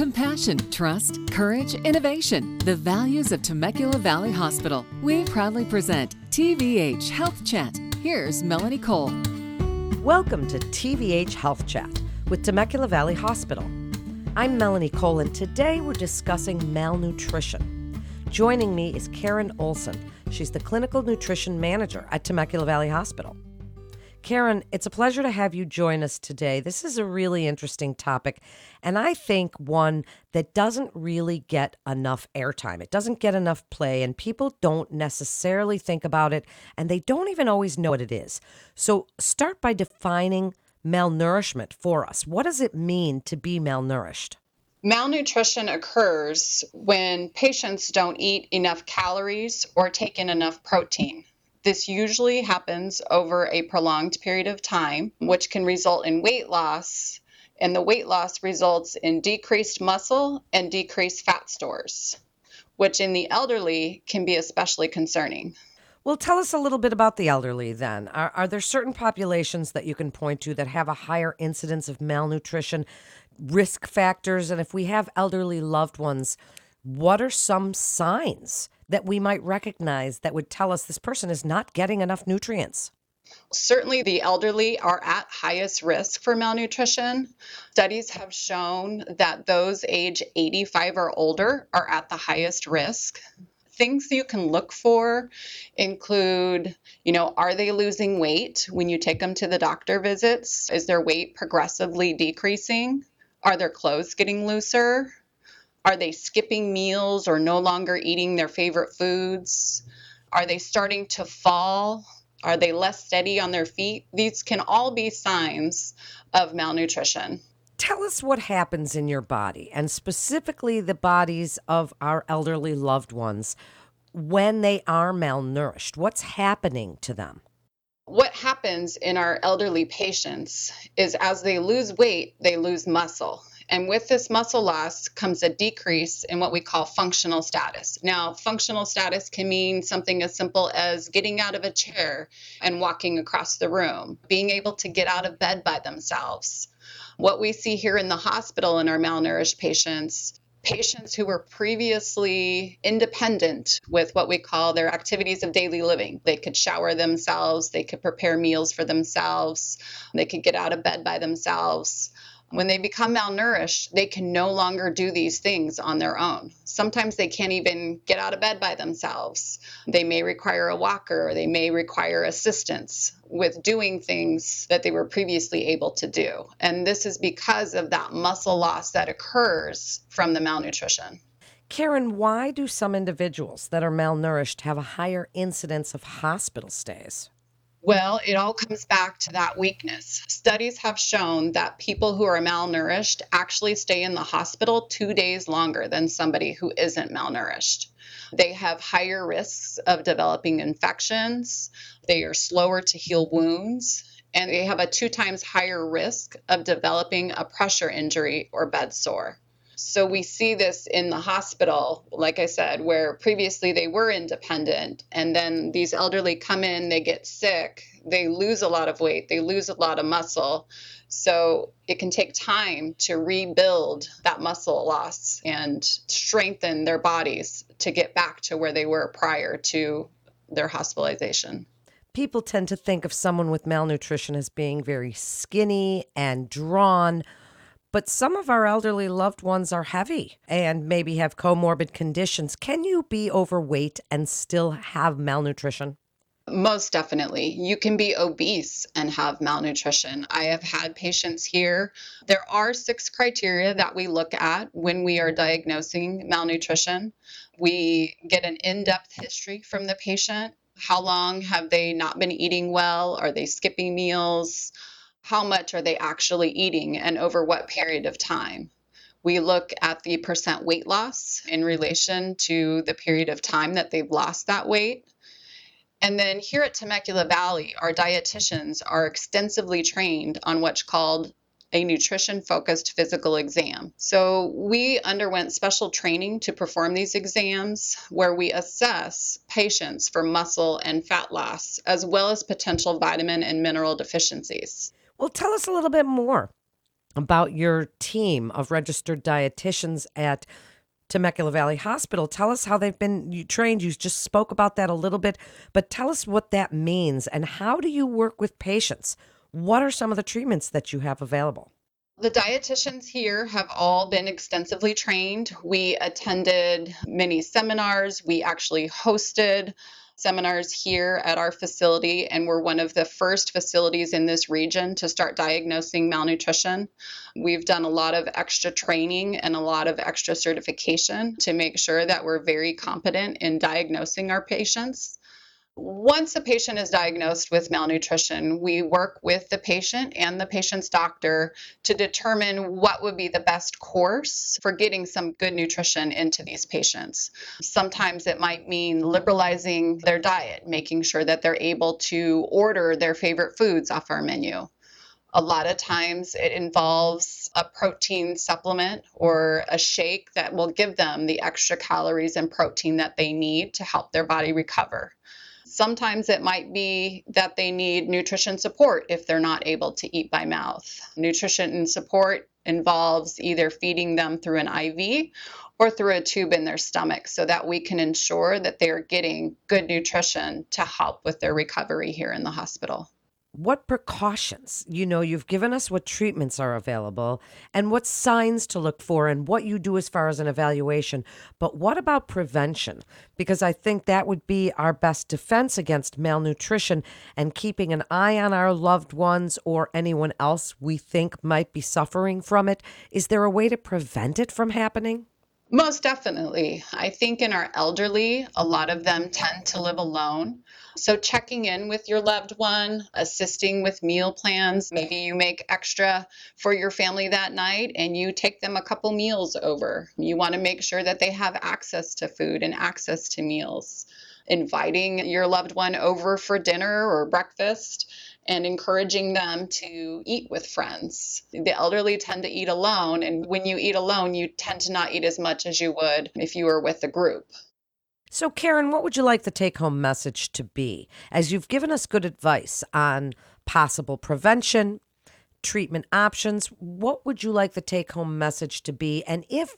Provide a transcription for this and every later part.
Compassion, trust, courage, innovation. The values of Temecula Valley Hospital. We proudly present TVH Health Chat. Here's Melanie Cole. Welcome to TVH Health Chat with Temecula Valley Hospital. I'm Melanie Cole, and today we're discussing malnutrition. Joining me is Caryn Olson. She's the clinical nutrition manager at Temecula Valley Hospital. Caryn, it's a pleasure to have you join us today. This is a really interesting topic, and I think one that doesn't really get enough airtime. It doesn't get enough play, and people don't necessarily think about it, and they don't even always know what it is. So, start by defining malnourishment for us. What does it mean to be malnourished? Malnutrition occurs when patients don't eat enough calories or take in enough protein. This usually happens over a prolonged period of time, which can result in weight loss, and the weight loss results in decreased muscle and decreased fat stores, which in the elderly can be especially concerning. Well, tell us a little bit about the elderly then. Are, are there certain populations that you can point to that have a higher incidence of malnutrition, risk factors? And if we have elderly loved ones, what are some signs that we might recognize that would tell us this person is not getting enough nutrients? Certainly, the elderly are at highest risk for malnutrition. Studies have shown that those age 85 or older are at the highest risk. Things you can look for include, you know, are they losing weight when you take them to the doctor visits? Is their weight progressively decreasing? Are their clothes getting looser? Are they skipping meals or no longer eating their favorite foods? Are they starting to fall? Are they less steady on their feet? These can all be signs of malnutrition. Tell us what happens in your body, and specifically the bodies of our elderly loved ones, when they are malnourished. What's happening to them? What happens in our elderly patients is as they lose weight, they lose muscle. And with this muscle loss comes a decrease in what we call functional status. Now, functional status can mean something as simple as getting out of a chair and walking across the room, being able to get out of bed by themselves. What we see here in the hospital in our malnourished patients patients who were previously independent with what we call their activities of daily living. They could shower themselves, they could prepare meals for themselves, they could get out of bed by themselves. When they become malnourished, they can no longer do these things on their own. Sometimes they can't even get out of bed by themselves. They may require a walker, they may require assistance with doing things that they were previously able to do. And this is because of that muscle loss that occurs from the malnutrition. Caryn, why do some individuals that are malnourished have a higher incidence of hospital stays? Well, it all comes back to that weakness. Studies have shown that people who are malnourished actually stay in the hospital two days longer than somebody who isn't malnourished. They have higher risks of developing infections, they are slower to heal wounds, and they have a two times higher risk of developing a pressure injury or bed sore. So we see this in the hospital, like I said, where previously they were independent, and then these elderly come in, they get sick, they lose a lot of weight, they lose a lot of muscle. So it can take time to rebuild that muscle loss and strengthen their bodies to get back to where they were prior to their hospitalization people tend to think of someone with malnutrition as being very skinny and drawn. But some of our elderly loved ones are heavy and maybe have comorbid conditions. Can you be overweight and still have malnutrition? Most definitely. You can be obese and have malnutrition. I have had patients here. There are six criteria that we look at when we are diagnosing malnutrition. We get an in depth history from the patient. How long have they not been eating well? Are they skipping meals? How much are they actually eating and over what period of time. We look at the percent weight loss in relation to the period of time that they've lost that weight. And then here at Temecula Valley, our dietitians are extensively trained on what's called a nutrition focused physical exam. So we underwent special training to perform these exams where we assess patients for muscle and fat loss, as well as potential vitamin and mineral deficiencies. Well, tell us a little bit more. about your team of registered dietitians at Temecula Valley Hospital. Tell us how they've been trained. You just spoke about that a little bit, but tell us what that means and how do you work with patients? What are some of the treatments that you have available? The dietitians here have all been extensively trained. We attended many seminars. We actually hosted seminars here at our facility, and we're one of the first facilities in this region to start diagnosing malnutrition. We've done a lot of extra training and a lot of extra certification to make sure that we're very competent in diagnosing our patients. Once a patient is diagnosed with malnutrition, we work with the patient and the patient's doctor to determine what would be the best course for getting some good nutrition into these patients. Sometimes it might mean liberalizing their diet, making sure that they're able to order their favorite foods off our menu. A lot of times it involves a protein supplement or a shake that will give them the extra calories and protein that they need to help their body recover. Sometimes it might be that they need nutrition support if they're not able to eat by mouth. Nutrition support involves either feeding them through an IV or through a tube in their stomach so that we can ensure that they are getting good nutrition to help with their recovery here in the hospital what precautions? You know you've given us what treatments are available and what signs to look for and what you do as far as an evaluation. But what about prevention? Because i think that would be our best defense against malnutrition and keeping an eye on our loved ones or anyone else we think might be suffering from it. Is there a way to prevent it from happening most definitely. I think in our elderly, a lot of them tend to live alone. So, checking in with your loved one, assisting with meal plans. Maybe you make extra for your family that night and you take them a couple meals over. You want to make sure that they have access to food and access to meals. Inviting your loved one over for dinner or breakfast and encouraging them to eat with friends. The elderly tend to eat alone, and when you eat alone, you tend to not eat as much as you would if you were with a group. So, Caryn, what would you like the take home message to be? As you've given us good advice on possible prevention, treatment options, what would you like the take home message to be? And if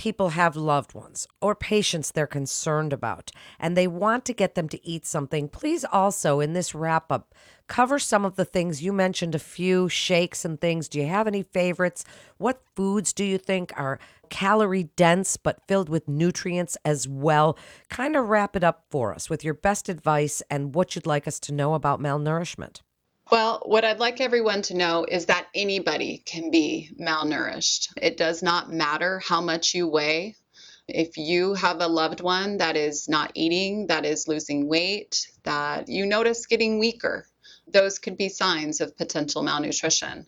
people have loved ones or patients they're concerned about and they want to get them to eat something, please also, in this wrap up, cover some of the things you mentioned a few shakes and things. Do you have any favorites? What foods do you think are calorie dense but filled with nutrients as well? Kind of wrap it up for us with your best advice and what you'd like us to know about malnourishment. Well, what I'd like everyone to know is that anybody can be malnourished. It does not matter how much you weigh. If you have a loved one that is not eating, that is losing weight, that you notice getting weaker, those could be signs of potential malnutrition.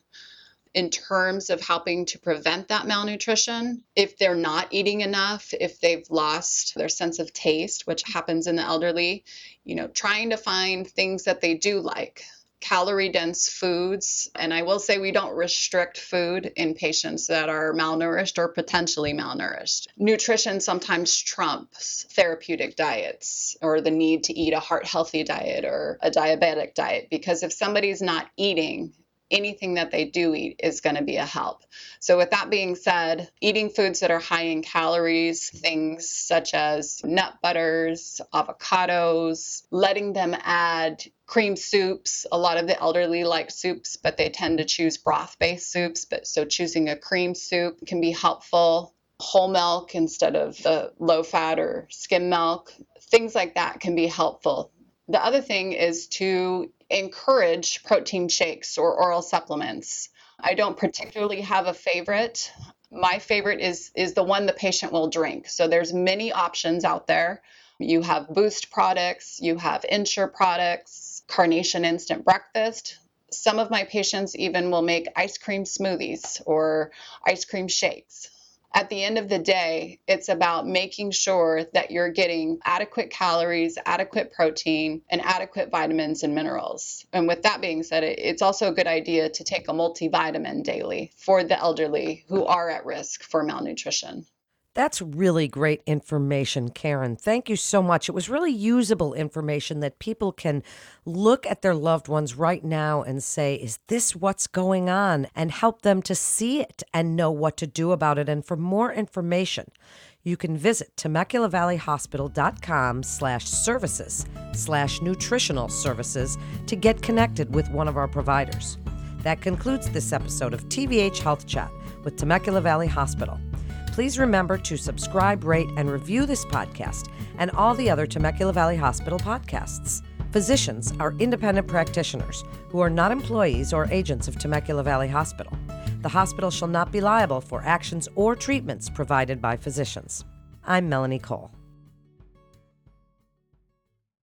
In terms of helping to prevent that malnutrition, if they're not eating enough, if they've lost their sense of taste, which happens in the elderly, you know, trying to find things that they do like calorie dense foods. And I will say we don't restrict food in patients that are malnourished or potentially malnourished. Nutrition sometimes trumps therapeutic diets or the need to eat a heart healthy diet or a diabetic diet because if somebody's not eating, anything that they do eat is going to be a help. So, with that being said, eating foods that are high in calories, things such as nut butters, avocados, letting them add cream soups. A lot of the elderly like soups, but they tend to choose broth based soups. But so, choosing a cream soup can be helpful. Whole milk instead of the low fat or skim milk, things like that can be helpful. The other thing is to encourage protein shakes or oral supplements. I don't particularly have a favorite. My favorite is is the one the patient will drink. So there's many options out there. You have Boost products, you have Ensure products, Carnation Instant Breakfast. Some of my patients even will make ice cream smoothies or ice cream shakes at the end of the day, it's about making sure that you're getting adequate calories, adequate protein, and adequate vitamins and minerals. And with that being said, it's also a good idea to take a multivitamin daily for the elderly who are at risk for malnutrition. That's really great information, Caryn. Thank you so much. It was really usable information that people can look at their loved ones right now and say, is this what's going on? And help them to see it and know what to do about it. And for more information, you can visit TemeculaValleyHospital.com slash services slash nutritional services to get connected with one of our providers. That concludes this episode of TVH Health Chat with Temecula Valley Hospital. Please remember to subscribe, rate, and review this podcast and all the other Temecula Valley Hospital podcasts. Physicians are independent practitioners who are not employees or agents of Temecula Valley Hospital. The hospital shall not be liable for actions or treatments provided by physicians. I'm Melanie Cole.